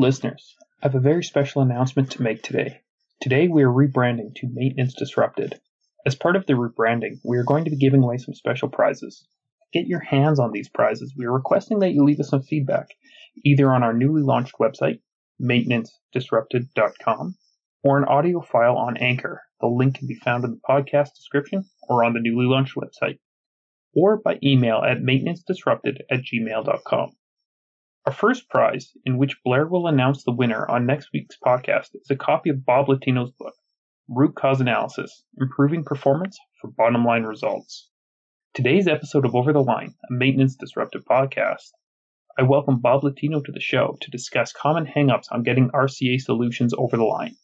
Listeners. I have a very special announcement to make today. Today, we are rebranding to Maintenance Disrupted. As part of the rebranding, we are going to be giving away some special prizes. To get your hands on these prizes, we are requesting that you leave us some feedback, either on our newly launched website, maintenancedisrupted.com, or an audio file on Anchor. The link can be found in the podcast description or on the newly launched website, or by email at maintenancedisrupted at gmail.com. Our first prize, in which Blair will announce the winner on next week's podcast, is a copy of Bob Latino's book, Root Cause Analysis Improving Performance for Bottom Line Results. Today's episode of Over the Line, a Maintenance Disrupted podcast, I welcome Bob Latino to the show to discuss common hangups on getting RCA solutions over the line.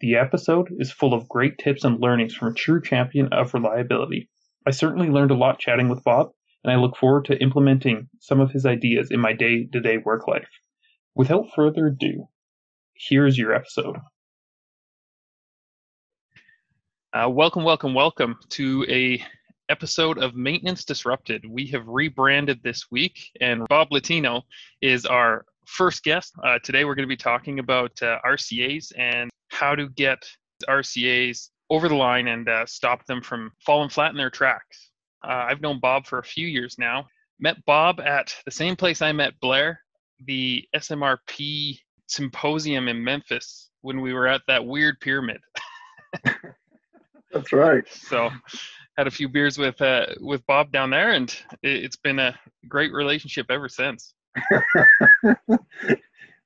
The episode is full of great tips and learnings from a true champion of reliability. I certainly learned a lot chatting with Bob, and I look forward to implementing some of his ideas in my day to day work life. Without further ado, here's your episode. Uh, welcome, welcome, welcome to a episode of Maintenance Disrupted. We have rebranded this week, and Bob Latino is our first guest. Uh, today, we're going to be talking about uh, RCAs and how to get RCAs over the line and uh, stop them from falling flat in their tracks. Uh, I've known Bob for a few years now. Met Bob at the same place I met Blair, the SMRP symposium in Memphis when we were at that weird pyramid. That's right. So, had a few beers with uh, with Bob down there, and it's been a great relationship ever since.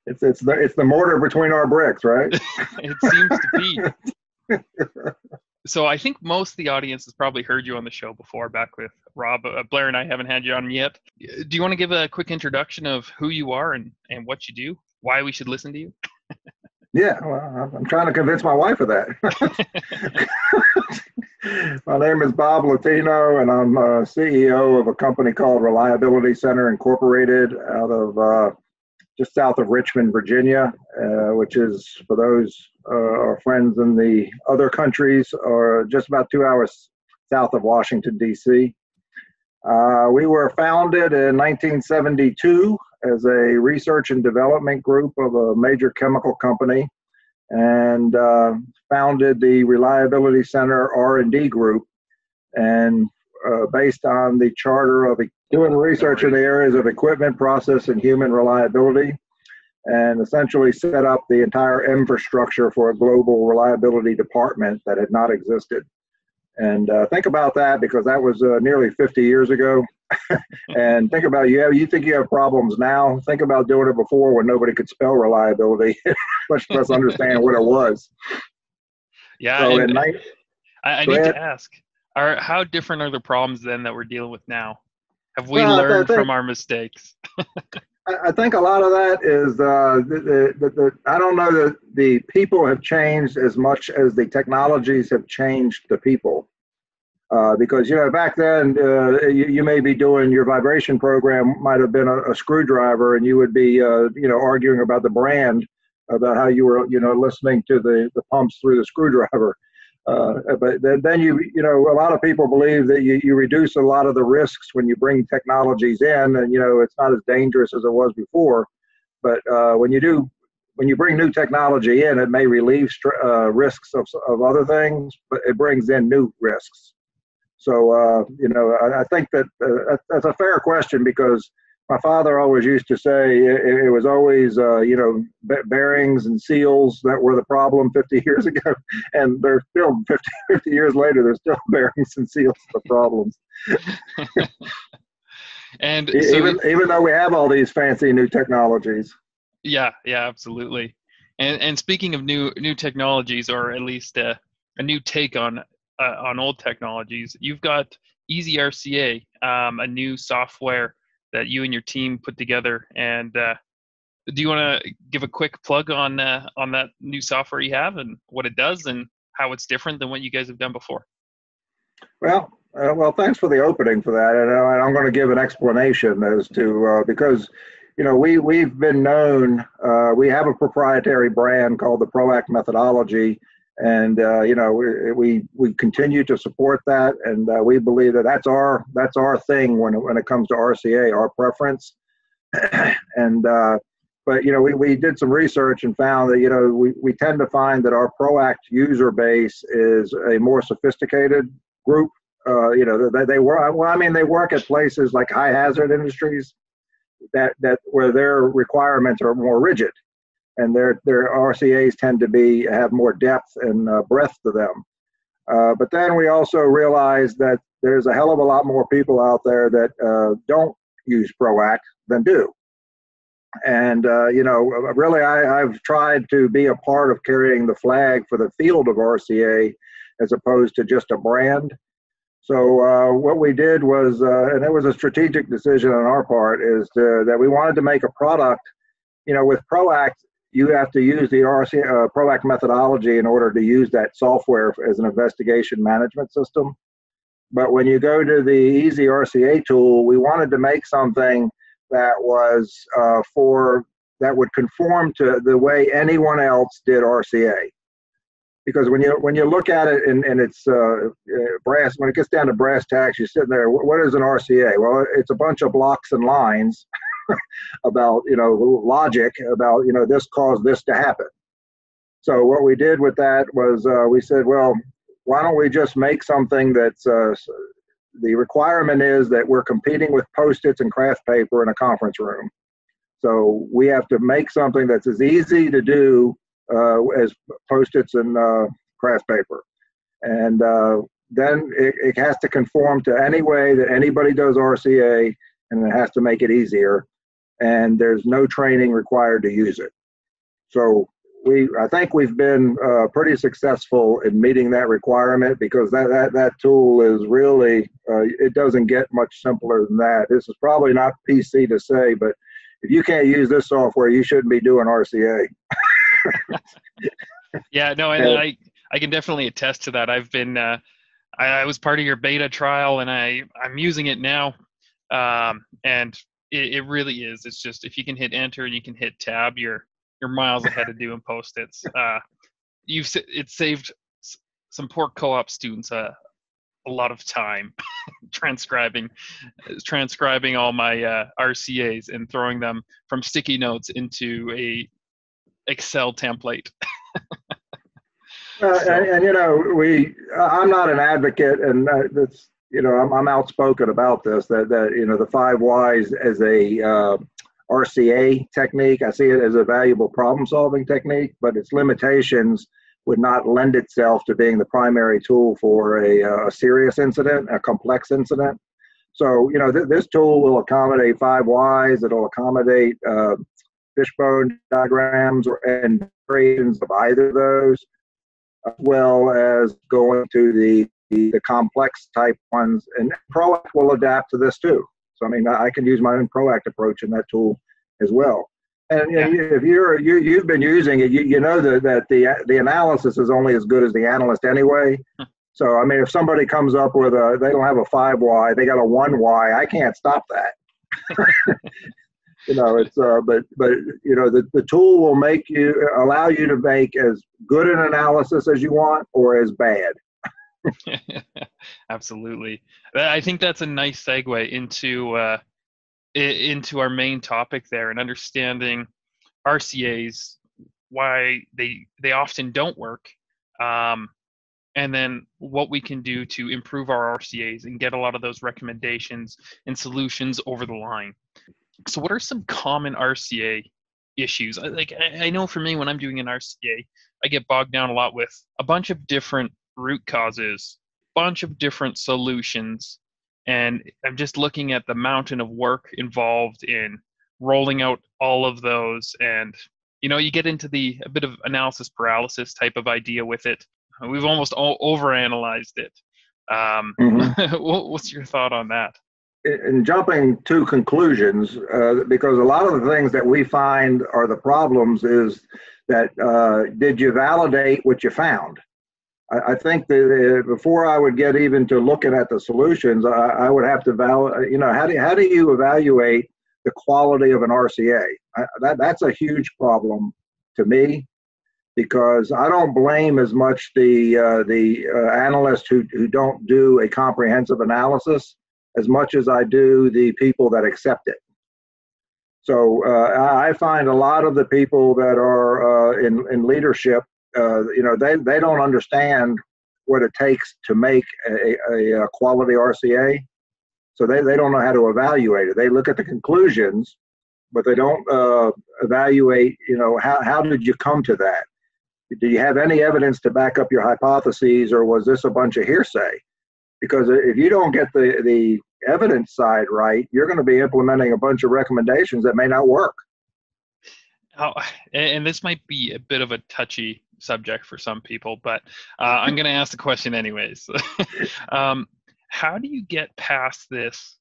it's it's the it's the mortar between our bricks, right? it seems to be. So I think most of the audience has probably heard you on the show before, back with Rob. Uh, Blair and I haven't had you on yet. Do you want to give a quick introduction of who you are and, and what you do? Why we should listen to you? yeah, well, I'm trying to convince my wife of that. my name is Bob Latino, and I'm uh, CEO of a company called Reliability Center Incorporated out of uh, just south of Richmond, Virginia, uh, which is for those uh, our friends in the other countries, are just about two hours south of Washington D.C. Uh, we were founded in 1972 as a research and development group of a major chemical company, and uh, founded the Reliability Center R&D group, and uh, based on the charter of doing research in the areas of equipment, process, and human reliability, and essentially set up the entire infrastructure for a global reliability department that had not existed. And uh, think about that because that was uh, nearly 50 years ago. and think about you have, you think you have problems now. Think about doing it before when nobody could spell reliability, much less understand what it was. Yeah, so I, I need ahead. to ask: Are how different are the problems then that we're dealing with now? Have we well, learned think, from our mistakes? I think a lot of that is uh, the, the, the, I don't know that the people have changed as much as the technologies have changed the people. Uh, because you know back then uh, you, you, may be doing your vibration program might have been a, a screwdriver and you would be uh, you know arguing about the brand about how you were you know listening to the, the pumps through the screwdriver uh, but then, then you you know a lot of people believe that you, you reduce a lot of the risks when you bring technologies in and you know it's not as dangerous as it was before. But uh, when you do when you bring new technology in it may relieve uh, risks of, of other things but it brings in new risks. So uh, you know I, I think that uh, that's a fair question because my father always used to say it, it was always uh, you know bearings and seals that were the problem 50 years ago. And they're still 50, 50 years later there's still bearings and seals the problems. And so even, even though we have all these fancy new technologies. Yeah yeah absolutely. And and speaking of new new technologies or at least uh, a new take on uh, on old technologies you've got easy rca um, a new software that you and your team put together. And uh, do you want to give a quick plug on uh, on that new software you have and what it does and how it's different than what you guys have done before? Well, uh, well, thanks for the opening for that, and uh, I'm going to give an explanation as to uh, because you know we we've been known uh, we have a proprietary brand called the PROACT methodology and uh, you know we, we, we continue to support that and uh, we believe that that's our that's our thing when it, when it comes to RCA our preference and uh, but you know, we, we did some research and found that you know we, we tend to find that our ProAct user base is a more sophisticated group. Uh, you know, they, they work. Well, I mean, they work at places like high hazard industries that that where their requirements are more rigid, and their their RCA's tend to be have more depth and uh, breadth to them. Uh, but then we also realize that there's a hell of a lot more people out there that uh, don't use ProAct than do. And, uh, you know, really, I, I've tried to be a part of carrying the flag for the field of RCA as opposed to just a brand. So uh, what we did was, uh, and it was a strategic decision on our part, is to, that we wanted to make a product. You know, with ProAct, you have to use the RC, uh, ProAct methodology in order to use that software as an investigation management system. But when you go to the Easy RCA tool, we wanted to make something that was uh, for that would conform to the way anyone else did RCA. Because when you when you look at it and, and it's uh, uh, brass when it gets down to brass tacks, you're sitting there. What is an RCA? Well, it's a bunch of blocks and lines about you know logic about you know this caused this to happen. So what we did with that was uh, we said, well, why don't we just make something that's uh, the requirement is that we're competing with post-its and craft paper in a conference room. So we have to make something that's as easy to do uh, as post-its and uh, craft paper. And uh, then it, it, has to conform to any way that anybody does RCA, and it has to make it easier. And there's no training required to use it. So we I think we've been uh, pretty successful in meeting that requirement because that that, that tool is really uh, it doesn't get much simpler than that. This is probably not PC to say, but if you can't use this software, you shouldn't be doing RCA. yeah, no, and I I can definitely attest to that. I've been uh, I, I, was part of your beta trial, and I I'm using it now, um, and it, it really is. It's just if you can hit enter and you can hit tab, you're you're miles ahead of doing post-its. Uh, you've it saved some poor co-op students uh, a lot of time transcribing transcribing all my uh, RCAs and throwing them from sticky notes into a Excel template. uh, and, and, you know, we I'm not an advocate, and uh, that's you know I'm, I'm outspoken about this. That that you know the five whys as a uh, RCA technique. I see it as a valuable problem solving technique, but its limitations would not lend itself to being the primary tool for a, uh, a serious incident, a complex incident. So, you know, th- this tool will accommodate five whys, it'll accommodate uh, fishbone diagrams or and variations of either of those, as well as going to the, the, complex type ones. And ProAct will adapt to this too. So I mean, I can use my own ProAct approach in that tool as well. And yeah. if you're you you've been using it, you, you know that that the the analysis is only as good as the analyst anyway. So I mean, if somebody comes up with a they don't have a five Y, they got a one Y, I can't stop that. you know, it's uh, but but you know the the tool will make you allow you to make as good an analysis as you want or as bad. Absolutely. I think that's a nice segue into uh, into our main topic there and understanding RCAs, why they they often don't work, um, and then what we can do to improve our RCAs and get a lot of those recommendations and solutions over the line. So, what are some common RCA issues? Like I know for me, when I'm doing an RCA, I get bogged down a lot with a bunch of different root causes, bunch of different solutions, and I'm just looking at the mountain of work involved in rolling out all of those. And you know you get into the a bit of analysis paralysis type of idea with it. We've almost all overanalyzed it. Um, mm-hmm. what's your thought on that? In jumping to conclusions uh, because a lot of the things that we find are the problems is that uh, did you validate what you found I, I think that uh, before I would get even to looking at the solutions, I, I would have to value. You know, how do how do you evaluate the quality of an RCA? I, that that's a huge problem to me because I don't blame as much the uh, the uh, analysts who who don't do a comprehensive analysis as much as I do the people that accept it. So uh, I find a lot of the people that are uh, in in leadership, uh, you know, they they don't understand what it takes to make a, a, quality RCA. So they, they don't know how to evaluate it. They look at the conclusions, but they don't uh, evaluate, you know, how, how did you come to that? Do you have any evidence to back up your hypotheses or was this a bunch of hearsay? Because if you don't get the, the evidence side right, you're going to be implementing a bunch of recommendations that may not work. Oh, and this might be a bit of a touchy subject for some people, but uh, I'm going to ask the question anyways. um, how do you get past this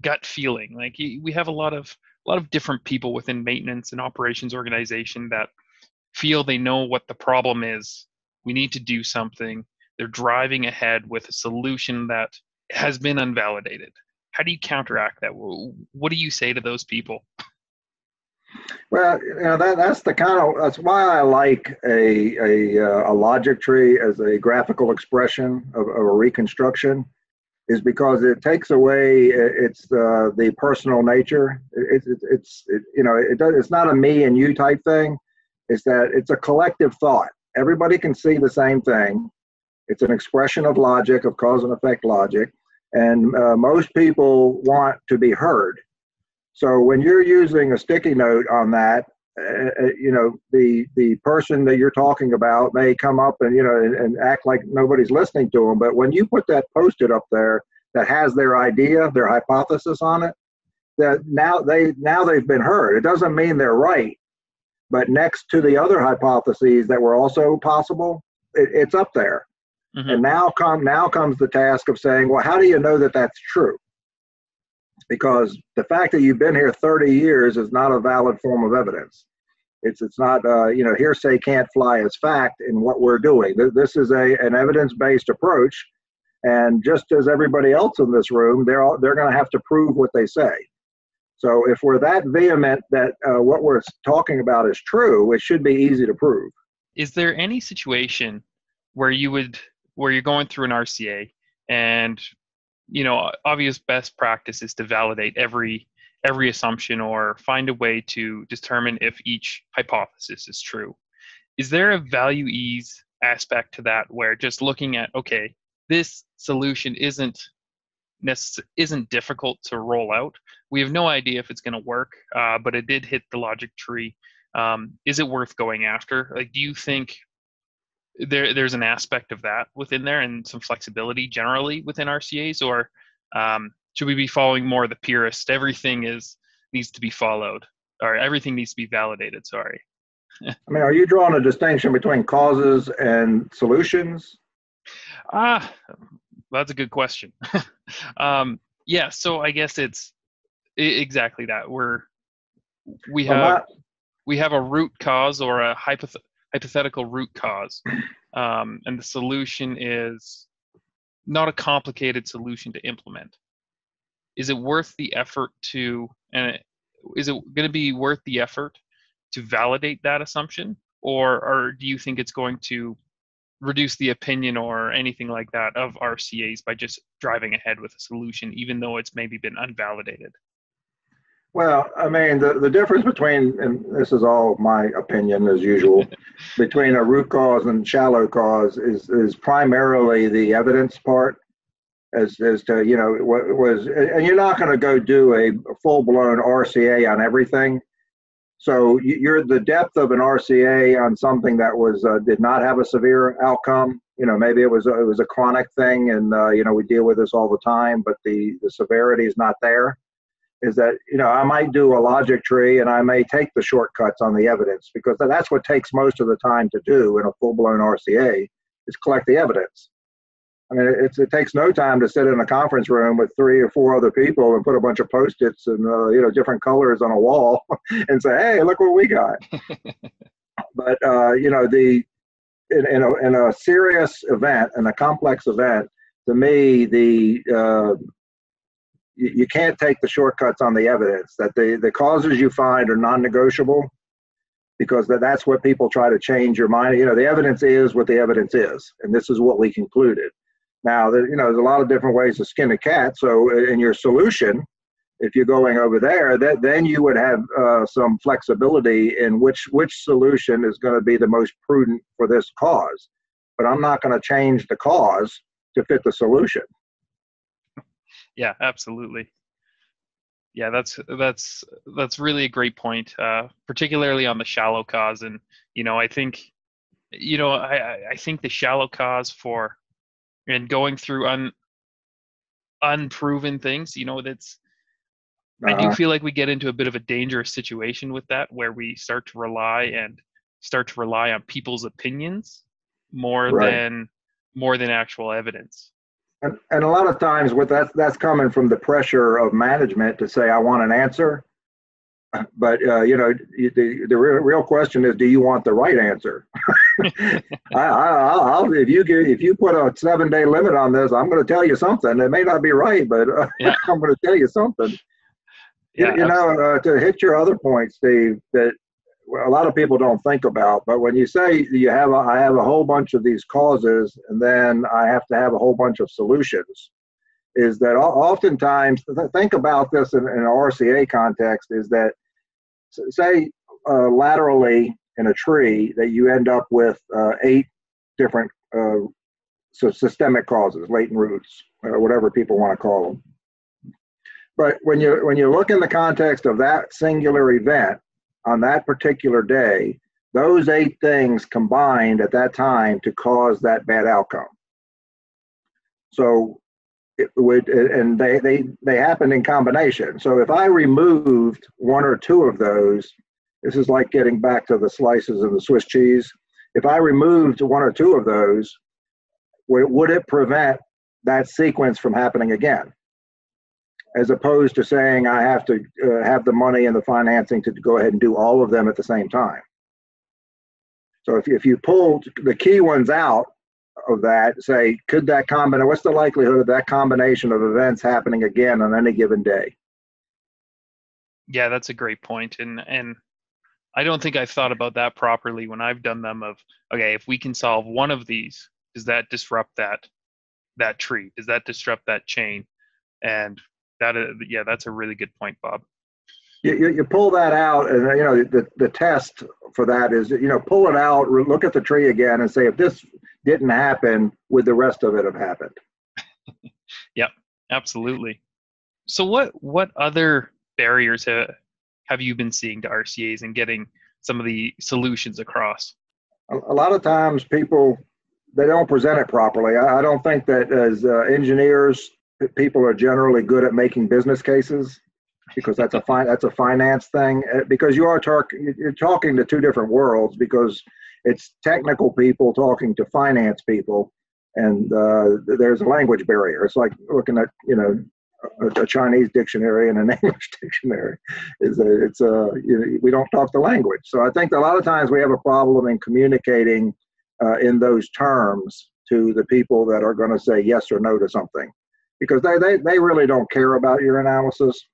gut feeling? Like we have a lot of a lot of different people within maintenance and operations organization that feel they know what the problem is. We need to do something. They're driving ahead with a solution that has been unvalidated. How do you counteract that? What do you say to those people? Well, you know that that's the kind of that's why I like a a, uh, a logic tree as a graphical expression of, of a reconstruction, is because it takes away it's uh, the personal nature. It's it, it's it, you know it does it's not a me and you type thing. It's that it's a collective thought. Everybody can see the same thing. It's an expression of logic of cause and effect logic, and uh, most people want to be heard so when you're using a sticky note on that, uh, uh, you know the the person that you're talking about may come up and you know and, and act like nobody's listening to them. But when you put that post-it up there that has their idea, their hypothesis on it, that now they now they've been heard. It doesn't mean they're right, but next to the other hypotheses that were also possible, it, it's up there. Mm-hmm. And now come now comes the task of saying, well, how do you know that that's true? Because the fact that you've been here 30 years is not a valid form of evidence. It's it's not uh, you know hearsay can't fly as fact in what we're doing. This is a an evidence based approach, and just as everybody else in this room, they're all, they're going to have to prove what they say. So if we're that vehement that uh, what we're talking about is true, it should be easy to prove. Is there any situation where you would where you're going through an RCA and you know obvious best practice is to validate every every assumption or find a way to determine if each hypothesis is true. Is there a value ease aspect to that where just looking at okay this solution isn't isn't difficult to roll out? We have no idea if it's going to work uh, but it did hit the logic tree. Um, is it worth going after? Like do you think there there's an aspect of that within there and some flexibility generally within RCAs, or um, should we be following more the purist? Everything is needs to be followed, or everything needs to be validated. Sorry. I mean, are you drawing a distinction between causes and solutions? Ah, that's a good question. um, yeah, so I guess it's exactly that. We're we have we have a root cause or a hypoth- hypothetical root cause. Um, and the solution is not a complicated solution to implement. Is it worth the effort to, and is it going to be worth the effort to validate that assumption? Or, or do you think it's going to reduce the opinion or anything like that of RCAs by just driving ahead with a solution, even though it's maybe been unvalidated? Well, I mean, the, the difference between, and this is all my opinion as usual, between a root cause and shallow cause is, is primarily the evidence part as, as to, you know, what was, and you're not going to go do a full blown RCA on everything. So you're the depth of an RCA on something that was, uh, did not have a severe outcome. You know, maybe it was, it was a chronic thing and, uh, you know, we deal with this all the time, but the, the severity is not there is that you know I might do a logic tree and I may take the shortcuts on the evidence because that's what takes most of the time to do in a full-blown RCA is collect the evidence. I mean, it takes no time to sit in a conference room with three or four other people and put a bunch of post-its and uh, you know different colors on a wall and say, "Hey, look what we got." but uh, you know, the in, in, a, in a serious event, in a complex event, to me, the uh, you, can't take the shortcuts on the evidence that the, the causes you find are non-negotiable because that, that's what people try to change your mind. You know, the evidence is what the evidence is, and this is what we concluded. Now, you know, there's a lot of different ways to skin a cat. So, in your solution, if you're going over there, that then you would have uh, some flexibility in which which solution is going to be the most prudent for this cause. But I'm not going to change the cause to fit the solution. Yeah, absolutely. Yeah, that's that's that's really a great point, uh, particularly on the shallow cause. And you know, I think, you know, I I think the shallow cause for and going through un unproven things, you know, that's uh-huh. I do uh-huh. feel like we get into a bit of a dangerous situation with that, where we start to rely and start to rely on people's opinions more right. than more than actual evidence. And, and a lot of times, what that's that's coming from the pressure of management to say, "I want an answer," but uh, you know, the the real, real question is, do you want the right answer? I, I, will if you give, if you put a seven day limit on this, I'm going to tell you something. It may not be right, but uh, yeah. I'm going to tell you something. Yeah, you, you know, uh, to hit your other point, Steve, that a lot of people don't think about. But when you say you have, a, I have a whole bunch of these causes, and then I have to have a whole bunch of solutions, is that oftentimes think about this in, in an RCA context. Is that say uh, laterally in a tree that you end up with uh, eight different uh, so systemic causes, latent roots, or whatever people want to call them. But when you when you look in the context of that singular event on that particular day, those eight things combined at that time to cause that bad outcome. So it would and they they they happened in combination. So if I removed one or two of those, this is like getting back to the slices of the Swiss cheese. If I removed one or two of those, would it prevent that sequence from happening again? As opposed to saying I have to uh, have the money and the financing to go ahead and do all of them at the same time. So if if you pull the key ones out of that, say, could that combine? What's the likelihood of that combination of events happening again on any given day? Yeah, that's a great point, and and I don't think I've thought about that properly when I've done them. Of okay, if we can solve one of these, does that disrupt that that tree? Does that disrupt that chain? And that is, yeah, that's a really good point, Bob. You, you, you, pull that out, and you know the, the test for that is you know pull it out, look at the tree again, and say if this didn't happen, would the rest of it have happened? yep, absolutely. So what what other barriers have, have you been seeing to RCA's and getting some of the solutions across? A, a lot of times people they don't present it properly. I, I don't think that as uh, engineers people are generally good at making business cases because that's a fi- that's a finance thing uh, because you are talking you're talking to two different worlds because it's technical people talking to finance people and uh, there's a language barrier. It's like looking at you know a, a Chinese dictionary and an English dictionary. Is a, it's a you know, we don't talk the language. So I think a lot of times we have a problem in communicating uh, in those terms to the people that are going to say yes or no to something because they, they, they really don't care about your analysis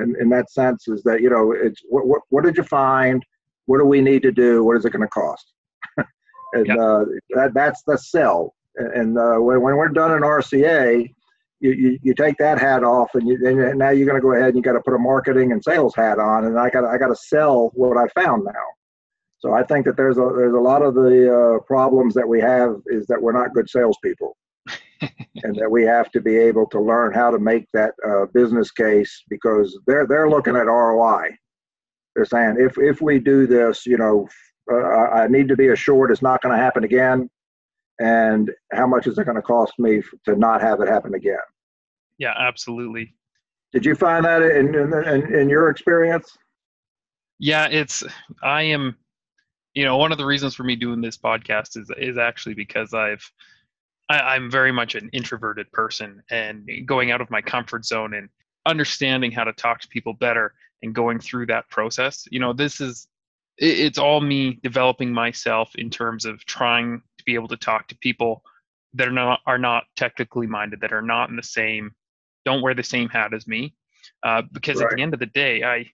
in, in that sense is that you know it's what, what, what did you find? What do we need to do? What is it going to cost? And yep. uh, that, that's the sell. And uh, when, when we're done in rca you, you, you take that hat off and, you, and now you're going to go ahead and you got to put a marketing and sales hat on and i got i got to sell what i found now. So i think that there's a there's a lot of the uh, problems that we have is that we're not good salespeople and that we have to be able to learn how to make that uh, business case because they're they're looking at ROI. They're saying if if we do this, you know, uh, I need to be assured it's not going to happen again, and how much is it going to cost me to not have it happen again? Yeah, absolutely. Did you find that in in, in your experience? Yeah, it's I am you know one of the reasons for me doing this podcast is is actually because I've I, I'm very much an introverted person, and going out of my comfort zone and understanding how to talk to people better and going through that process. You know, this is it's all me developing myself in terms of trying to be able to talk to people that are not are not technically minded, that are not in the same, don't wear the same hat as me, uh, because right. at the end of the day, I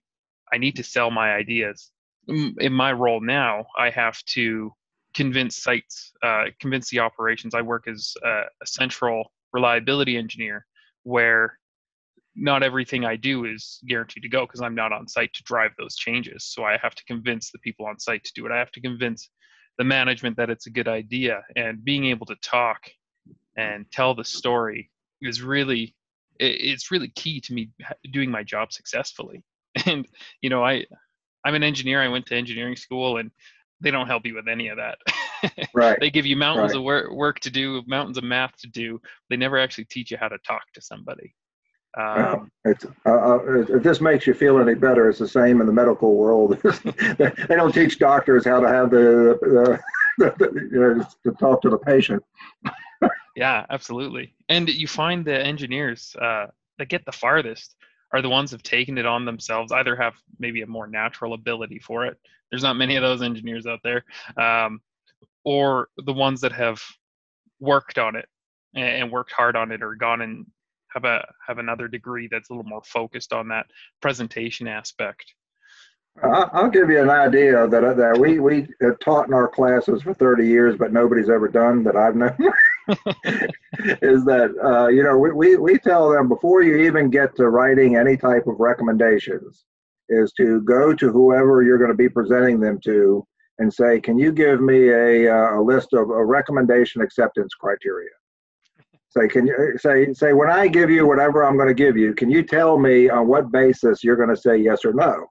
I need to sell my ideas. In my role now, I have to convince sites, uh, convince the operations. I work as a, a, central reliability engineer where not everything I do is guaranteed to go because I'm not on site to drive those changes. So I have to convince the people on site to do it. I have to convince the management that it's a good idea. And being able to talk and tell the story is really it's really key to me doing my job successfully. And you know, I I'm an engineer. I went to engineering school, and they don't help you with any of that. Right. they give you mountains right. of work, work to do, mountains of math to do. They never actually teach you how to talk to somebody. Um, it's, uh, uh, if this makes you feel any better, it's the same in the medical world. they don't teach doctors how to have the, the, the, the you know, to talk to the patient. yeah, absolutely. And you find the engineers uh, that get the farthest are the ones have taken it on themselves, either have maybe a more natural ability for it. There's not many of those engineers out there, um, or the ones that have worked on it and worked hard on it, or gone and have a have another degree that's a little more focused on that presentation aspect. I'll give you an idea that that we we have taught in our classes for 30 years, but nobody's ever done that I've known. is that uh, you know we, we we tell them before you even get to writing any type of recommendations, is to go to whoever you're going to be presenting them to and say, can you give me a, uh, a list of a recommendation acceptance criteria? Say, can you say say when I give you whatever I'm going to give you, can you tell me on what basis you're going to say yes or no?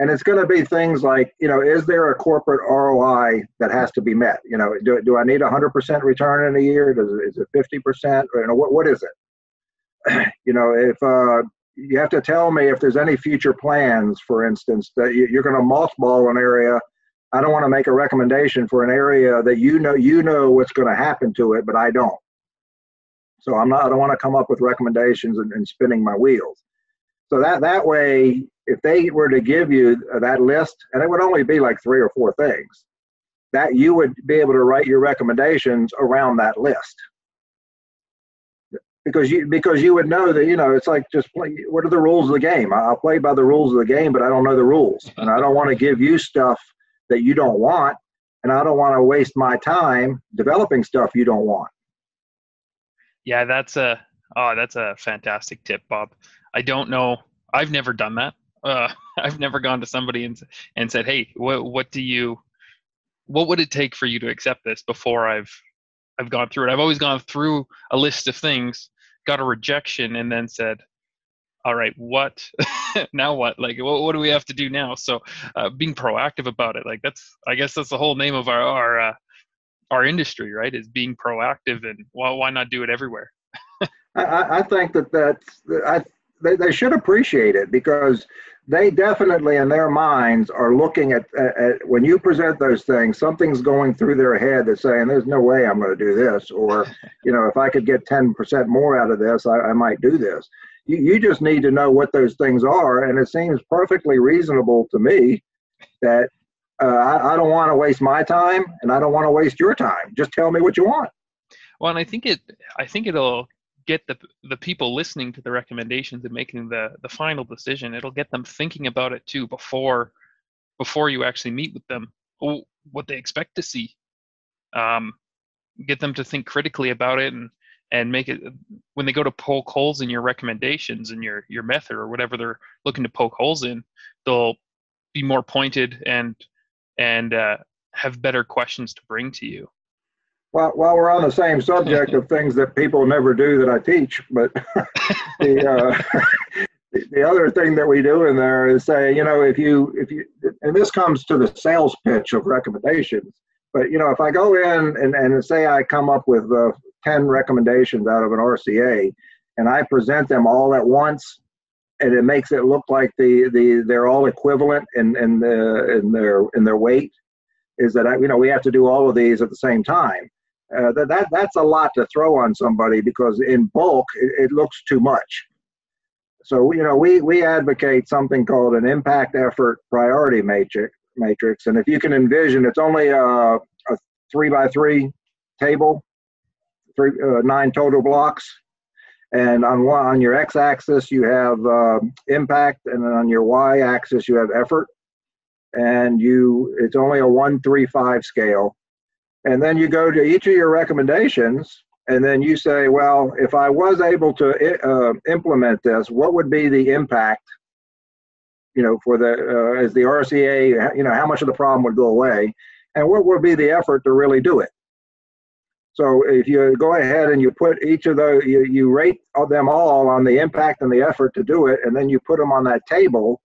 And it's going to be things like, you know, is there a corporate ROI that has to be met? You know, do, do I need 100% return in a year? Does is it 50%? Or, you know, what what is it? you know, if uh, you have to tell me if there's any future plans, for instance, that you, you're going to mothball an area. I don't want to make a recommendation for an area that you know you know what's going to happen to it, but I don't. So I'm not. I don't want to come up with recommendations and, and spinning my wheels. So that that way, if they were to give you that list, and it would only be like three or four things, that you would be able to write your recommendations around that list. Because you because you would know that you know it's like just play. What are the rules of the game? I'll play by the rules of the game, but I don't know the rules, and I don't want to give you stuff that you don't want, and I don't want to waste my time developing stuff you don't want. Yeah, that's a oh, that's a fantastic tip, Bob. I don't know. I've never done that. Uh, I've never gone to somebody and and said, "Hey, what what do you, what would it take for you to accept this?" Before I've I've gone through it. I've always gone through a list of things, got a rejection, and then said, "All right, what now? What like what, what do we have to do now?" So, uh, being proactive about it, like that's I guess that's the whole name of our our uh, our industry, right? Is being proactive, and why why not do it everywhere? I, I think that that's I they, they should appreciate it because they definitely in their minds are looking at, at, at, when you present those things something's going through their head that's saying there's no way i'm going to do this or you know if i could get 10% more out of this i, I might do this. You, you just need to know what those things are and it seems perfectly reasonable to me that uh, I, I don't want to waste my time and i don't want to waste your time. Just tell me what you want. Well and i think it i think it'll get the the people listening to the recommendations and making the the final decision it'll get them thinking about it too before before you actually meet with them what they expect to see. Um, get them to think critically about it and and make it when they go to poke holes in your recommendations and your your method or whatever they're looking to poke holes in they'll be more pointed and and uh, have better questions to bring to you while, while we're on the same subject of things that people never do that I teach, but the, uh, the other thing that we do in there is say, you know, if you, if you, and this comes to the sales pitch of recommendations, but you know, if I go in and, and say I come up with uh, 10 recommendations out of an RCA and I present them all at once, and it makes it look like the, the they're all equivalent in, in, the, in their in their weight, is that I, you know we have to do all of these at the same time uh, that, that that's a lot to throw on somebody because in bulk it, it, looks too much. So you know we we advocate something called an impact effort priority matrix matrix, and if you can envision, it's only a, a three by three table, three uh, nine total blocks, and on one on your x-axis you have uh, impact, and then on your y-axis you have effort, and you it's only a one three five scale and then you go to each of your recommendations and then you say, well, if I was able to uh, implement this, what would be the impact? You know, for the uh, as the RCA, you know, how much of the problem would go away, and what would be the effort to really do it? So if you go ahead and you put each of those, you, you rate them all on the impact and the effort to do it, and then you put them on that table,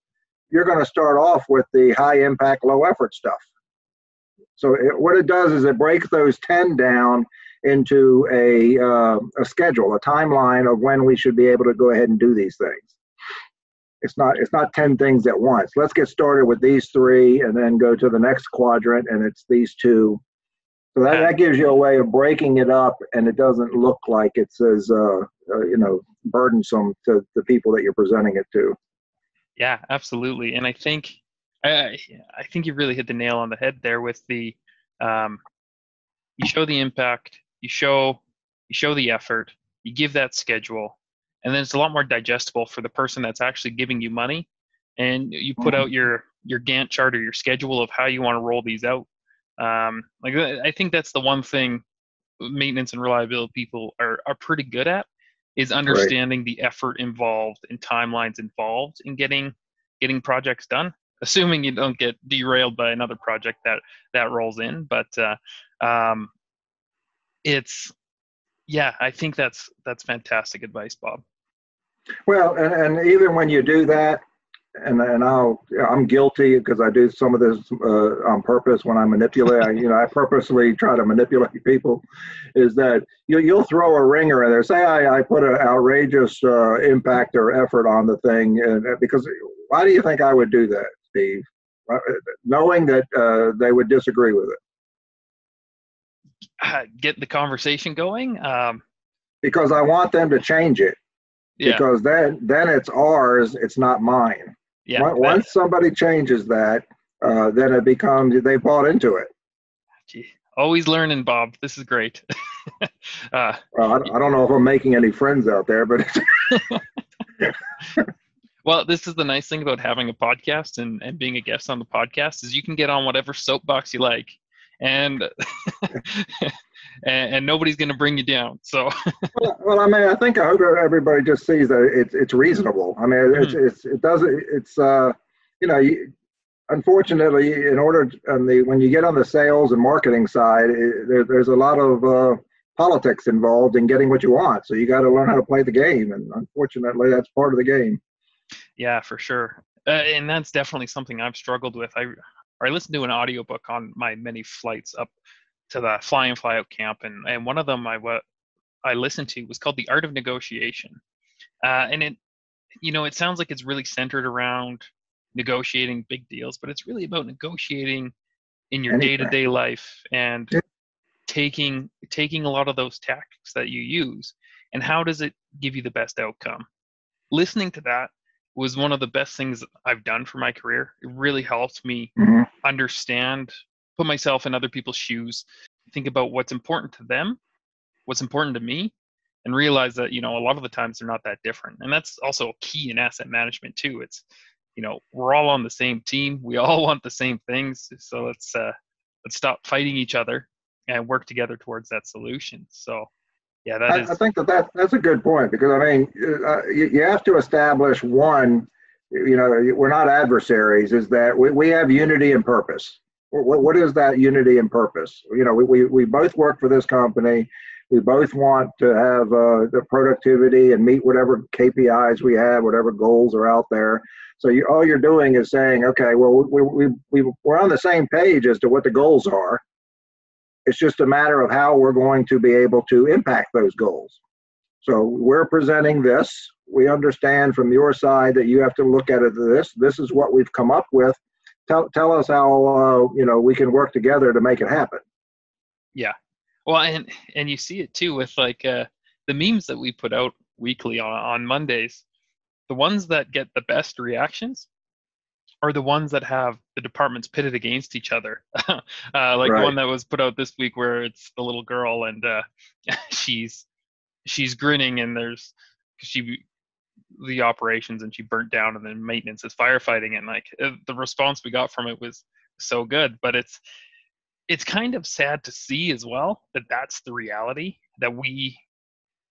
you're going to start off with the high impact, low effort stuff. So it, what it does is it breaks those 10 down into a, uh, a schedule, a timeline of when we should be able to go ahead and do these things. It's not it's not 10 things at once. Let's get started with these three and then go to the next quadrant and it's these two. So that, that gives you a way of breaking it up and it doesn't look like it's as uh, uh, you know burdensome to the people that you're presenting it to. Yeah, absolutely. And I think I I think you really hit the nail on the head there with the um, you show the impact, you show you show the effort, you give that schedule, and then it's a lot more digestible for the person that's actually giving you money, and you put mm-hmm. out your your Gantt chart or your schedule of how you want to roll these out. Um, like I think that's the one thing maintenance and reliability people are are pretty good at is understanding right. the effort involved and timelines involved in getting getting projects done assuming you don't get derailed by another project that that rolls in but uh, um, it's yeah i think that's that's fantastic advice bob well and, and even when you do that and and I'll I'm guilty because I do some of this uh, on purpose when I manipulate. I, you know, I purposely try to manipulate people. Is that you you'll throw a ringer in there? Say I, I put an outrageous uh, impact or effort on the thing, and because why do you think I would do that, Steve? Knowing that uh, they would disagree with it uh, get the conversation going? Um, because I want them to change it. Yeah. Because then then it's ours, it's not mine. Yeah. Once somebody changes that, uh, then it becomes they bought into it. Gee, always learning, Bob. This is great. uh, well, I, I, don't know if I'm making any friends out there, but. well, this is the nice thing about having a podcast and, and being a guest on the podcast is you can get on whatever soapbox you like and and, and, nobody's going to bring you down. So, well, well, I mean, I think I hope everybody just sees that it's it's reasonable. I mean, it's mm-hmm. it's it doesn't it's uh you know you, unfortunately in order and the when you get on the sales and marketing side it, there, there's a lot of uh, politics involved in getting what you want so you got to learn how to play the game and unfortunately that's part of the game yeah for sure. Uh, and that's definitely something i've struggled with. I or I listened to an audiobook on my many flights up to the fly in fly out camp, and and one of them I what I listened to was called The Art of Negotiation, uh, and it you know it sounds like it's really centered around negotiating big deals, but it's really about negotiating in your day to day life and taking taking a lot of those tactics that you use and how does it give you the best outcome? Listening to that was one of the best things I've done for my career. It really helped me mm-hmm. understand, put myself in other people's shoes, think about what's important to them, what's important to me, and realize that, you know, a lot of the times they're not that different. And that's also key in asset management too. It's, you know, we're all on the same team. We all want the same things. So let's uh let's stop fighting each other and work together towards that solution. So yeah, that I, is. I think that, that that's a good point because I mean, uh, you, you have to establish one. You know, we're not adversaries. Is that we, we have unity and purpose. What, what is that unity and purpose? You know, we, we, we both work for this company. We both want to have uh, the productivity and meet whatever KPIs we have, whatever goals are out there. So you, all you're doing is saying, okay, well, we, we, we, we're on the same page as to what the goals are it's just a matter of how we're going to be able to impact those goals. So we're presenting this. We understand from your side that you have to look at it this. This is what we've come up with. Tell, tell us how uh, you know we can work together to make it happen. Yeah, well, and and you see it too with like uh, the memes that we put out weekly on on Mondays. The ones that get the best reactions are the ones that have the departments pitted against each other. uh, like right. the one that was put out this week where it's the little girl and uh, she's she's grinning and there's she the operations and she burnt down and then maintenance is firefighting and like uh, the response we got from it was so good but it's it's kind of sad to see as well that that's the reality that we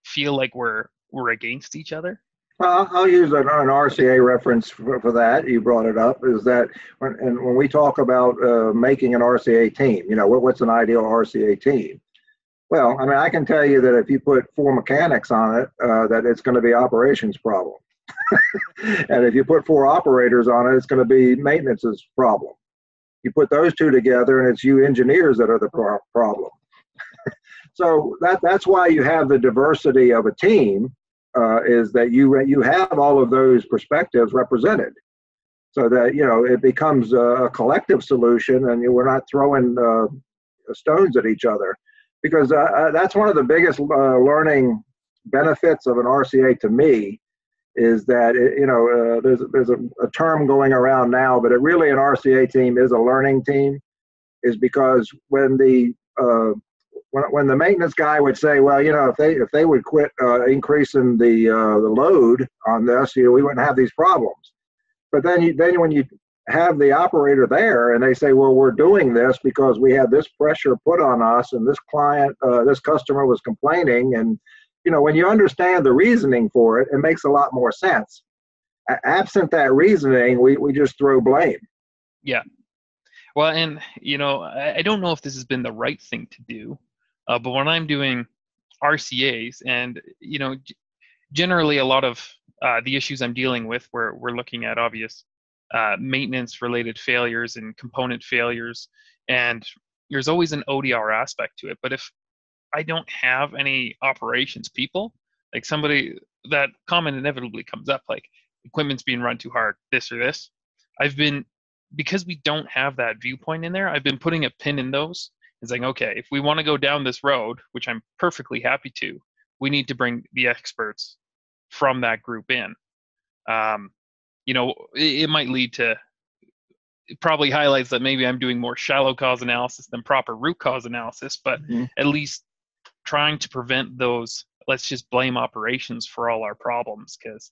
feel like we're we're against each other? Well, I'll use an, an RCA reference for, for, that. You brought it up. Is that when and when we talk about uh, making an RCA team, you know, what, what's an ideal RCA team? Well, I mean, I can tell you that if you put four mechanics on it, uh, that it's going to be operations problem, and if you put four operators on it, it's going to be maintenance's problem. You put those two together, and it's you engineers that are the pro- problem. so that that's why you have the diversity of a team uh, is that you you have all of those perspectives represented, so that you know it becomes a, collective solution, and we're not throwing uh, stones at each other, because uh, uh that's one of the biggest uh, learning benefits of an RCA to me is that it, you know uh, there's there's a, a, term going around now, but it really an RCA team is a learning team, is because when the uh, when, when the maintenance guy would say, well, you know, if they if they would quit uh, increasing the uh, the load on this, you know, we wouldn't have these problems. But then you then when you have the operator there and they say, well, we're doing this because we had this pressure put on us and this client, uh, this customer was complaining, and you know, when you understand the reasoning for it, it makes a lot more sense. absent that reasoning, we we just throw blame. Yeah. Well, and you know, I, I don't know if this has been the right thing to do, uh, but when I'm doing RCAs, and you know, generally a lot of uh, the issues I'm dealing with, where we're looking at obvious uh, maintenance-related failures and component failures, and there's always an ODR aspect to it. But if I don't have any operations people, like somebody that comment inevitably comes up, like equipment's being run too hard, this or this. I've been because we don't have that viewpoint in there. I've been putting a pin in those and saying, okay, if we want to go down this road, which I'm perfectly happy to, we need to bring the experts from that group in. Um, you know, it, it might lead to it probably highlights that maybe I'm doing more shallow cause analysis than proper root cause analysis, but mm-hmm. at least trying to prevent those let's just blame operations for all our problems because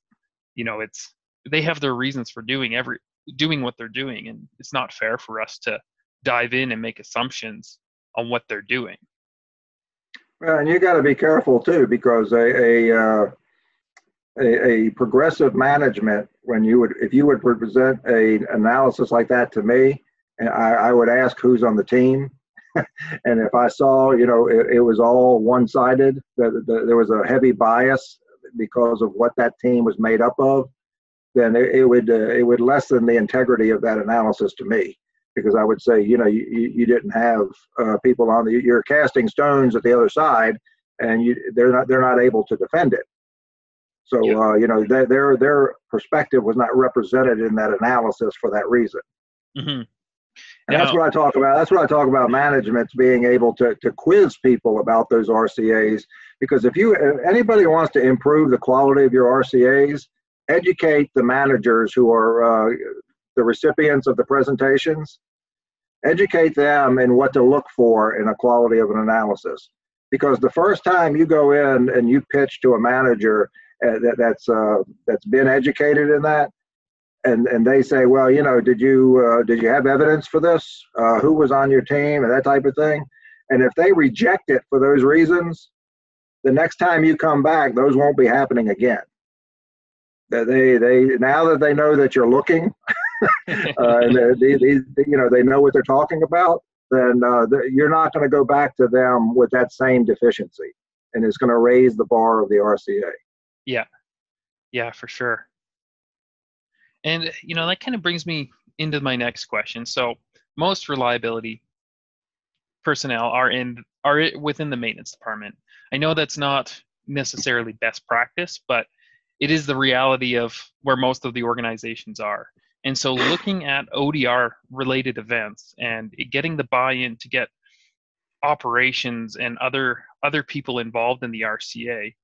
you know it's they have their reasons for doing every doing what they're doing and it's not fair for us to dive in and make assumptions on what they're doing. Well, and you got to be careful too, because a a, uh, a, a progressive management, when you would, if you would present a analysis like that to me, and I, I would ask who's on the team, and if I saw, you know, it, it was all one-sided, that the, there was a heavy bias because of what that team was made up of, then it, it would uh, it would lessen the integrity of that analysis to me because I would say, you know, you, you didn't have uh, people on the you're casting stones at the other side, and you they're not they're not able to defend it. So yeah. uh, you know they, their their perspective was not represented in that analysis for that reason. Mm-hmm. And that's what I talk about. That's what I talk about. Management's being able to to quiz people about those RCAs because if you if anybody wants to improve the quality of your RCAs, educate the managers who are uh, the recipients of the presentations educate them in what to look for in a quality of an analysis. Because the first time you go in and you pitch to a manager uh, that, that's uh, that's been educated in that, and and they say, well, you know, did you uh, did you have evidence for this? Uh, who was on your team and that type of thing? And if they reject it for those reasons, the next time you come back, those won't be happening again. That they they now that they know that you're looking. uh, and they, they, you know, they know what they're talking about, then uh, you're not going to go back to them with that same deficiency, and it's going to raise the bar of the RCA. Yeah, yeah, for sure. And you know that kind of brings me into my next question. So most reliability personnel are in are within the maintenance department. I know that's not necessarily best practice, but it is the reality of where most of the organizations are. And so looking at ODR related events and getting the buy-in to get operations and other other people involved in the RCA,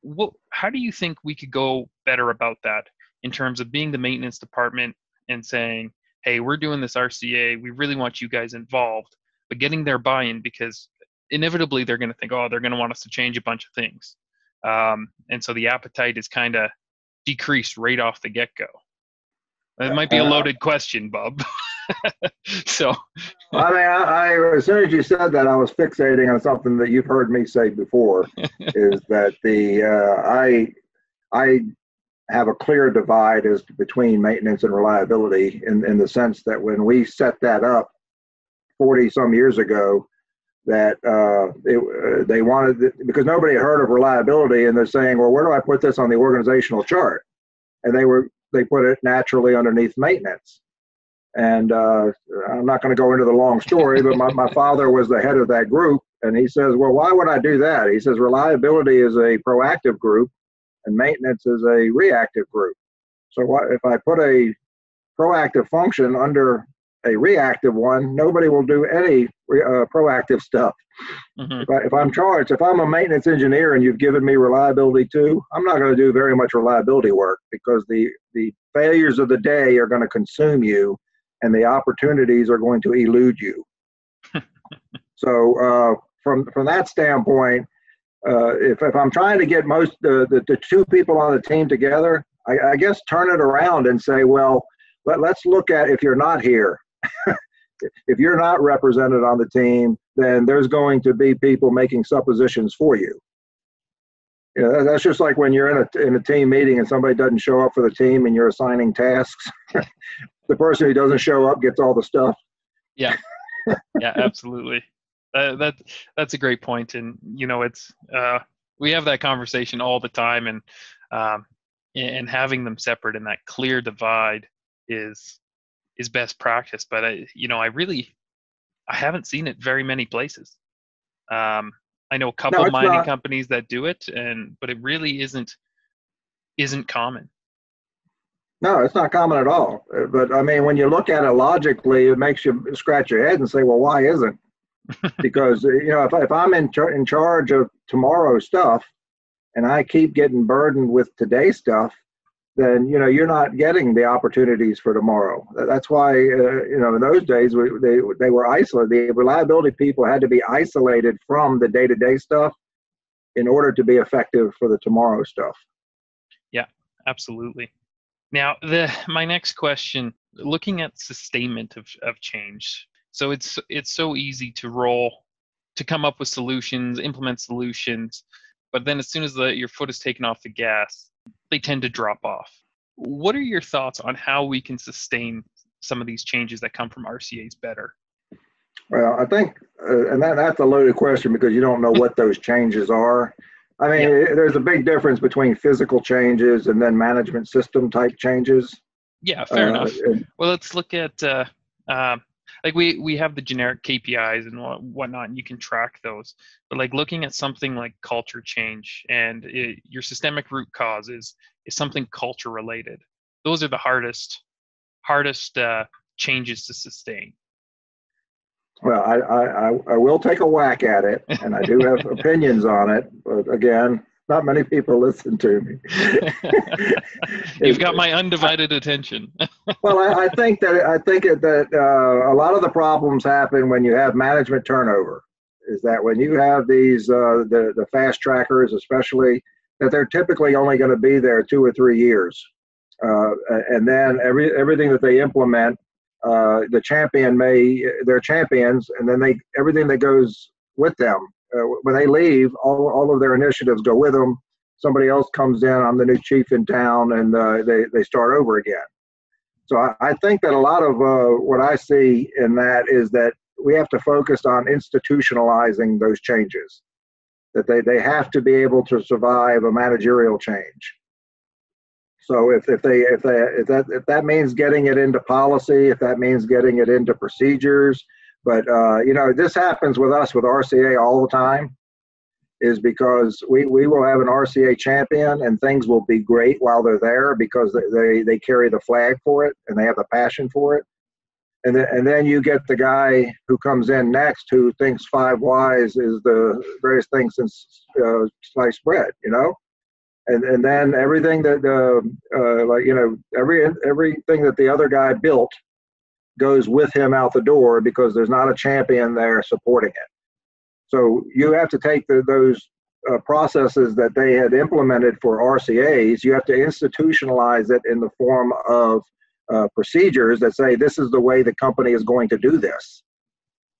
what, how do you think we could go better about that in terms of being the maintenance department and saying, hey, we're doing this RCA, we really want you guys involved, but getting their buy-in because inevitably they're going to think, oh, they're going to want us to change a bunch of things. Um, and so the appetite is kind of decreased right off the get-go. It might be a uh, loaded question, Bob. so, I mean, I, I, as soon as you said that, I was fixating on something that you've heard me say before, is that the uh, I I have a clear divide as between maintenance and reliability in in the sense that when we set that up 40 some years ago, that uh, it, uh, they wanted because nobody had heard of reliability, and they're saying, well, where do I put this on the organizational chart? And they were they put it naturally underneath maintenance. And uh, I'm not going to go into the long story, but my, my father was the head of that group, and he says, well, why would I do that? He says reliability is a proactive group, and maintenance is a reactive group. So what if I put a proactive function under a reactive one, nobody will do any uh, proactive stuff. Mm-hmm. If, I, if I'm charged, if I'm a maintenance engineer and you've given me reliability too, I'm not going to do very much reliability work because the, the failures of the day are going to consume you and the opportunities are going to elude you. so uh, from, from that standpoint, uh, if, if I'm trying to get most the, the, the two people on the team together, I, I guess turn it around and say, well, let, let's look at if you're not here if you're not represented on the team, then there's going to be people making suppositions for you. You know, that's just like when you're in a in a team meeting and somebody doesn't show up for the team and you're assigning tasks. the person who doesn't show up gets all the stuff. Yeah, yeah, absolutely. Uh, that that's a great point, and you know, it's uh, we have that conversation all the time, and um, and having them separate and that clear divide is is best practice. But I, you know, I really, I haven't seen it very many places. Um, I know a couple no, mining not. companies that do it, and but it really isn't isn't common. No, it's not common at all. Uh, but I mean, when you look at it logically, it makes you scratch your head and say, "Well, why isn't?" because uh, you know, if, if I'm in char- in charge of tomorrow's stuff, and I keep getting burdened with today's stuff, then you know you're not getting the opportunities for tomorrow. That's why uh, you know in those days we, they they were isolated. The reliability people had to be isolated from the day to day stuff in order to be effective for the tomorrow stuff. Yeah, absolutely. Now the my next question, looking at sustainment of of change. So it's it's so easy to roll to come up with solutions, implement solutions, but then as soon as the, your foot is taken off the gas, they tend to drop off. What are your thoughts on how we can sustain some of these changes that come from RCAs better? Well, I think, uh, and that, that's a loaded question because you don't know what those changes are. I mean, yeah. there's a big difference between physical changes and then management system type changes. Yeah, fair uh, enough. And, well, let's look at uh, uh, like we we have the generic KPIs and whatnot, and you can track those. But like looking at something like culture change and it, your systemic root cause is is something culture related. Those are the hardest hardest uh, changes to sustain. Well, I, I, I will take a whack at it, and I do have opinions on it. But again, not many people listen to me. You've got my undivided attention. well, I, I, think that I think that uh, a lot of the problems happen when you have management turnover. Is that when you have these uh, the the fast trackers, especially that they're typically only going to be there two or three years, uh, and then every everything that they implement, uh, the champion may they're champions, and then they everything that goes with them uh, when they leave, all, all of their initiatives go with them. Somebody else comes in, I'm the new chief in town, and uh, they, they start over again. So I, I think that a lot of uh, what I see in that is that we have to focus on institutionalizing those changes, that they, they have to be able to survive a managerial change. So if, if they if they if that if that means getting it into policy, if that means getting it into procedures, but uh, you know, this happens with us with RCA all the time. Is because we, we will have an RCA champion and things will be great while they're there because they, they, they carry the flag for it and they have the passion for it. And then, and then you get the guy who comes in next who thinks five whys is the greatest thing since uh, sliced bread, you know? And, and then everything that, uh, uh, like, you know, every, everything that the other guy built goes with him out the door because there's not a champion there supporting it. So you have to take the, those uh, processes that they had implemented for RCAs, you have to institutionalize it in the form of uh, procedures that say this is the way the company is going to do this,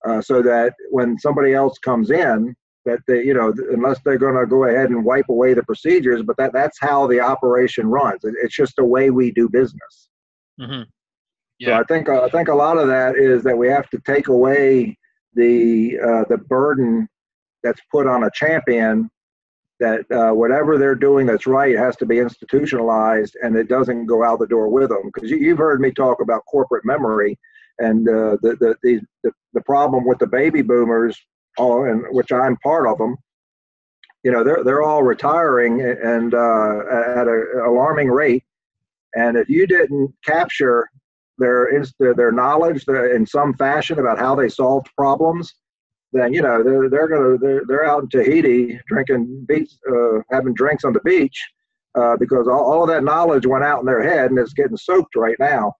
uh, so that when somebody else comes in, that they, you know, unless they're going to go ahead and wipe away the procedures, but that that's how the operation runs. It's just the way we do business. Mm-hmm. Yeah. So I think uh, I think a lot of that is that we have to take away the uh, the burden that's put on a champion that uh, whatever they're doing that's right has to be institutionalized and it doesn't go out the door with them because you, have heard me talk about corporate memory and uh, the, the, the, the problem with the baby boomers all and which i'm part of them you know they're, they're all retiring and uh, at an alarming rate and if you didn't capture their their knowledge in some fashion about how they solved problems then you know they're they're gonna they're, they're out in Tahiti drinking beach uh, having drinks on the beach uh, because all, all of that knowledge went out in their head and it's getting soaked right now.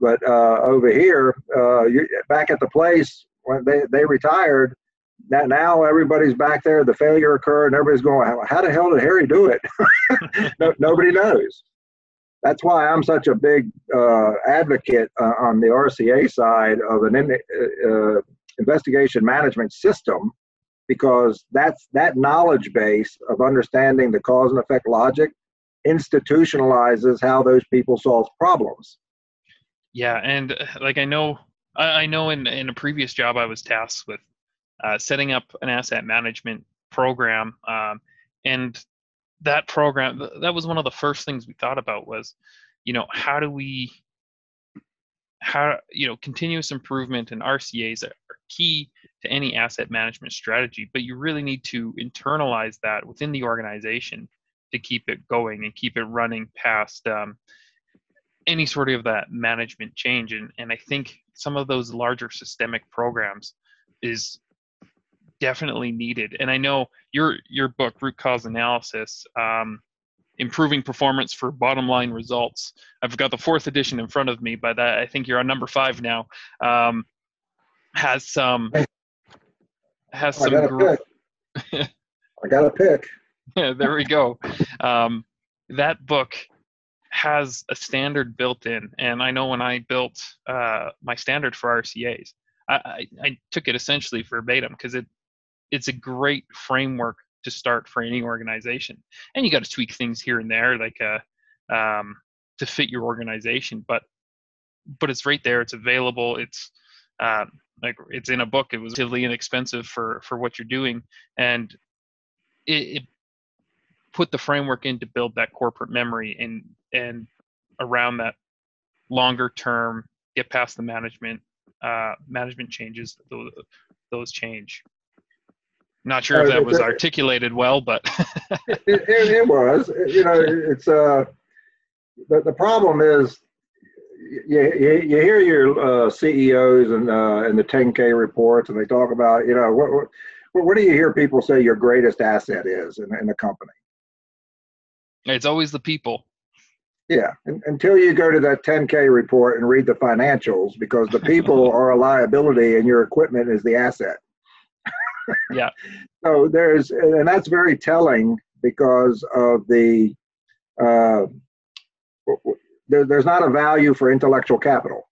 But uh, over here, uh, you back at the place when they they retired. That now everybody's back there. The failure occurred, and everybody's going, "How the hell did Harry do it?" no, nobody knows. That's why I'm such a big uh, advocate uh, on the RCA side of an investigation management system because that's that knowledge base of understanding the cause and effect logic institutionalizes how those people solve problems. Yeah and uh, like i know i know in in a previous job i was tasked with uh, setting up an asset management program um, and that program that was one of the first things we thought about was you know how do we how you know continuous improvement and rcas are key to any asset management strategy but you really need to internalize that within the organization to keep it going and keep it running past um, any sort of that management change. And, and i think some of those larger systemic programs is definitely needed and i know your your book root cause analysis um, improving performance for bottom line results. I've got the fourth edition in front of me, but I think you're on number five now. Um, has some has some. I got a pick. I got a pick. yeah, there we go. Um, that book has a standard built in, and I know when I built uh, my standard for RCA's, I, I, I took it essentially verbatim because it it's a great framework to start for any organization. And you got to tweak things here and there, like uh, um, to fit your organization. But but it's right there. It's available. It's uh, like it's in a book. It was relatively inexpensive for for what you're doing, and it, it put the framework in to build that corporate memory and and around that longer term, get past the management uh, management changes. Those, those change. Not sure if that was articulated well, but it, it, it, was. You know, it's uh, the the problem is you, you, you hear your uh, CEOs and uh, and the 10K reports, and they talk about you know what, what what do you hear people say your greatest asset is in, in a company? It's always the people. Yeah, until you go to that 10K report and read the financials, because the people are a liability and your equipment is the asset yeah. So there's, and that's very telling because of the, uh, there, there's not a value for intellectual capital.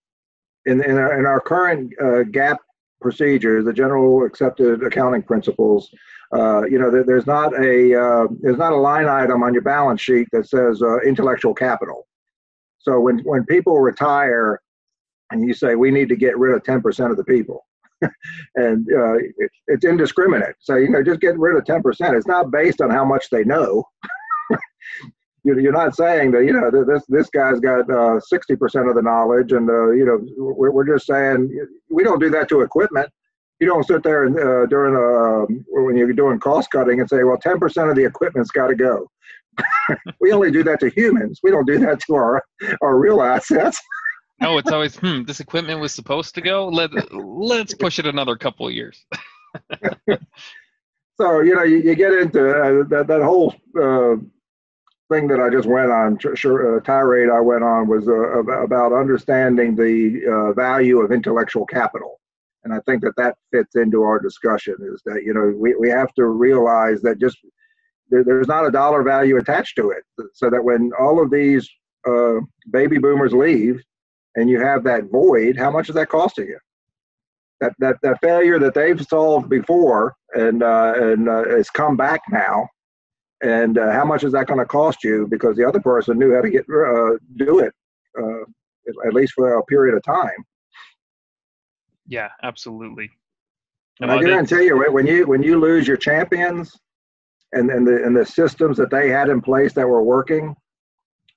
In, in, our, in our current uh, GAAP procedures, the general accepted accounting principles, uh, you know, there, there's not a uh, there's not a line item on your balance sheet that says uh, intellectual capital. So when when people retire, and you say we need to get rid of 10% of the people, and uh, it, it's indiscriminate. So you know, just get rid of ten percent. It's not based on how much they know. You're not saying that you know this this guy's got uh, sixty percent of the knowledge, and uh, you know we're, we're just saying we don't do that to equipment. You don't sit there and uh, during a, um, when you're doing cost cutting and say, well, ten percent of the equipment's got to go. we only do that to humans. We don't do that to our our real assets no, it's always hmm. This equipment was supposed to go. Let Let's push it another couple of years. so you know, you, you get into uh, that that whole uh, thing that I just went on. Uh, tirade I went on was uh, about understanding the uh, value of intellectual capital, and I think that that fits into our discussion. Is that you know we we have to realize that just there, there's not a dollar value attached to it, so that when all of these uh, baby boomers leave and you have that void, how much is that costing you? That that, that failure that they've solved before and uh, and uh, has come back now, and uh, how much is that going to cost you because the other person knew how to get uh, do it uh, at least for a period of time. Yeah, absolutely. And I guarantee you, when you when you lose your champions, and and the and the systems that they had in place that were working,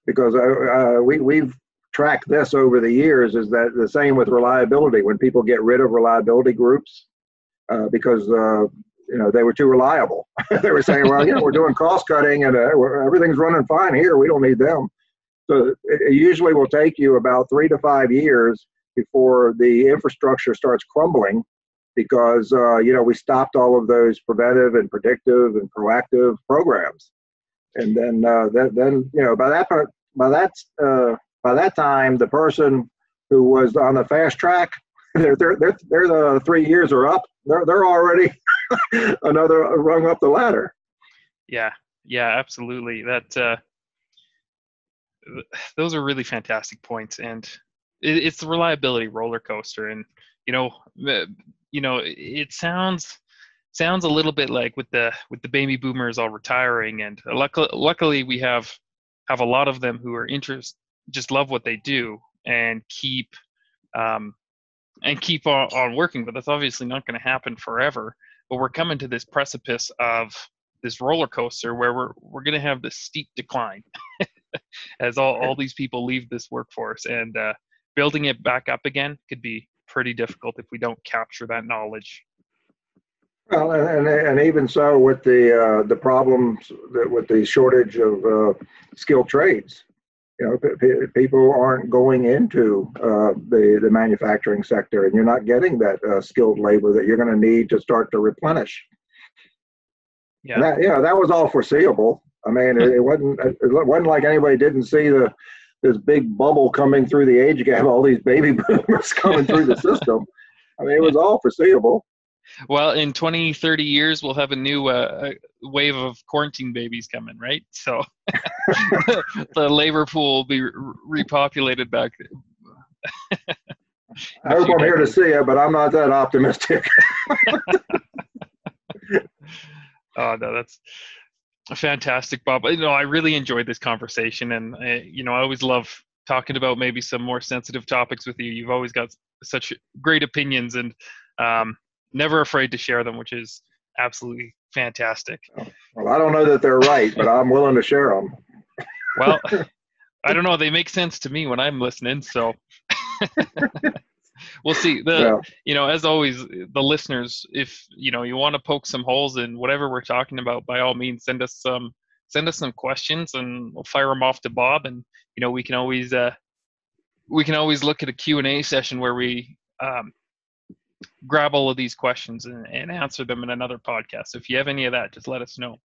because uh, uh, we we've tracked this over the years, is that the same with reliability. When people get rid of reliability groups, uh, because uh, you know they were too reliable, they were saying, well, you know, we're doing cost cutting and uh, everything's running fine here. We don't need them. So it usually will take you about three to five years before the infrastructure starts crumbling because uh, you know we stopped all of those preventive and predictive and proactive programs, and then uh, that, then you know by that by that uh, by that time the person who was on the fast track they're they're they're, they're the three years are up they're they're already another rung up the ladder. Yeah, yeah, absolutely. That uh, those are really fantastic points, and it, it's the reliability roller coaster, and you know you know, it sounds sounds a little bit like with the with the baby boomers all retiring, and luckily, luckily we have have a lot of them who are interest just love what they do and keep um, and keep on, on working. But that's obviously not going to happen forever. But we're coming to this precipice of this roller coaster where we're we're going to have this steep decline as all, all these people leave this workforce and uh, building it back up again could be pretty difficult if we don't capture that knowledge. Well, and, and even so, with the uh, the problems that with the shortage of uh, skilled trades, you know, p- people aren't going into uh, the the manufacturing sector, and you're not getting that uh, skilled labor that you're going to need to start to replenish. Yeah, that, know, that was all foreseeable. I mean, it, it wasn't it wasn't like anybody didn't see the this big bubble coming through the age gap, all these baby boomers coming through the system. I mean, it was all foreseeable. Well, in 20, 30 years, we'll have a new uh, wave of quarantine babies coming, right? So the labor pool will be re- repopulated back. I hope I'm here to see it, but I'm not that optimistic. oh no, that's Fantastic, Bob. You know, I really enjoyed this conversation, and I, you know, I always love talking about maybe some more sensitive topics with you. You've always got such great opinions, and um, never afraid to share them, which is absolutely fantastic. Well, I don't know that they're right, but I'm willing to share them. well, I don't know. They make sense to me when I'm listening, so. we'll see the yeah. you know as always the listeners if you know you want to poke some holes in whatever we're talking about by all means send us some send us some questions and we'll fire them off to bob and you know we can always uh we can always look at a q&a session where we um, grab all of these questions and, and answer them in another podcast so if you have any of that just let us know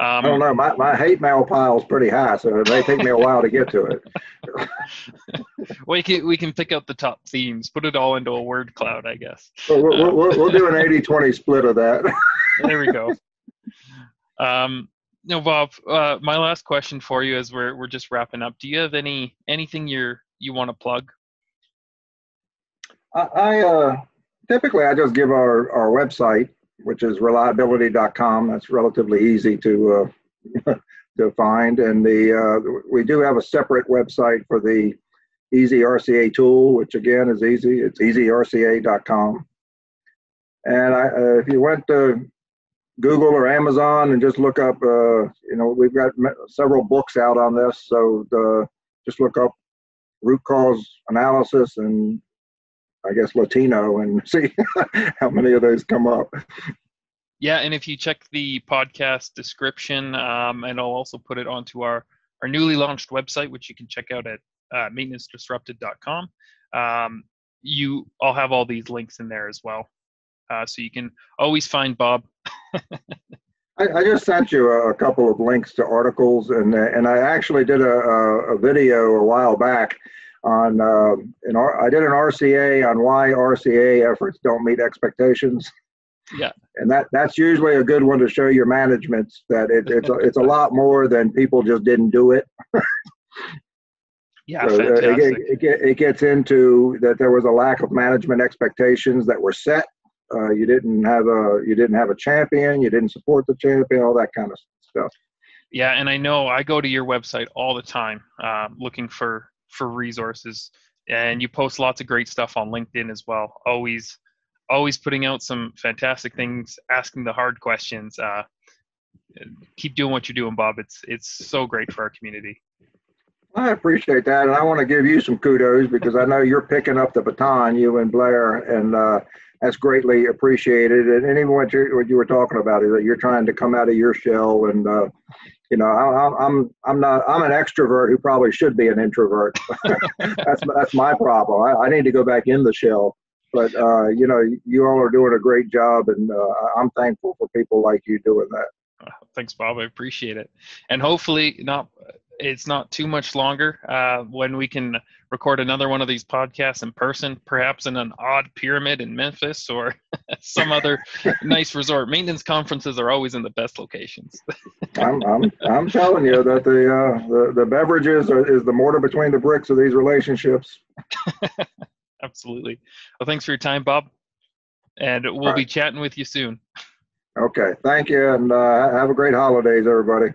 um, I don't know. My, my hate mail pile is pretty high, so it may take me a while to get to it. we can we can pick out the top themes, put it all into a word cloud, I guess. Well, we'll, we'll, we'll do an 80-20 split of that. there we go. Um, no, Bob. Uh, my last question for you, as we're we're just wrapping up, do you have any anything you're you want to plug? I, I uh, typically I just give our our website which is reliability.com. That's relatively easy to uh, to find. And the uh, we do have a separate website for the Easy RCA tool, which again is easy. It's easyrca.com. And I, uh, if you went to Google or Amazon and just look up, uh, you know, we've got several books out on this. So the, just look up root cause analysis and I guess Latino and see how many of those come up. Yeah, and if you check the podcast description, um, and I'll also put it onto our our newly launched website, which you can check out at uh, maintenancedisrupted.com. Um, you, I'll have all these links in there as well, uh, so you can always find Bob. I, I, just sent you a, couple of links to articles, and and I actually did a, a, a video a while back on uh, an I did an RCA on why RCA efforts don't meet expectations. Yeah, and that that's usually a good one to show your management that it, it's a, it's a lot more than people just didn't do it. Yeah, so, fantastic. Uh, it, it, it, gets into that there was a lack of management expectations that were set. Uh, you didn't have a you didn't have a champion. You didn't support the champion. All that kind of stuff. Yeah, and I know I go to your website all the time, uh, looking for for resources, and you post lots of great stuff on LinkedIn as well. Always, always putting out some fantastic things, asking the hard questions. Uh, keep doing what you're doing, Bob. It's it's so great for our community. I appreciate that, and I want to give you some kudos because I know you're picking up the baton, you and Blair, and uh, that's greatly appreciated. And even what you what you were talking about is that you're trying to come out of your shell, and uh, you know, I, I'm I'm not I'm an extrovert who probably should be an introvert. that's that's my problem. I, I, need to go back in the shell. But uh, you know, you all are doing a great job, and uh, I'm thankful for people like you doing that. Thanks, Bob. I appreciate it. And hopefully, not it's not too much longer uh, when we can record another one of these podcasts in person, perhaps in an odd pyramid in Memphis or some other nice resort. Maintenance conferences are always in the best locations. I'm, I'm, I'm telling you that the, uh, the, the beverages are, is the mortar between the bricks of these relationships. Absolutely. Well, thanks for your time, Bob. And we'll right. be chatting with you soon. Okay. Thank you. And uh, have a great holidays, everybody.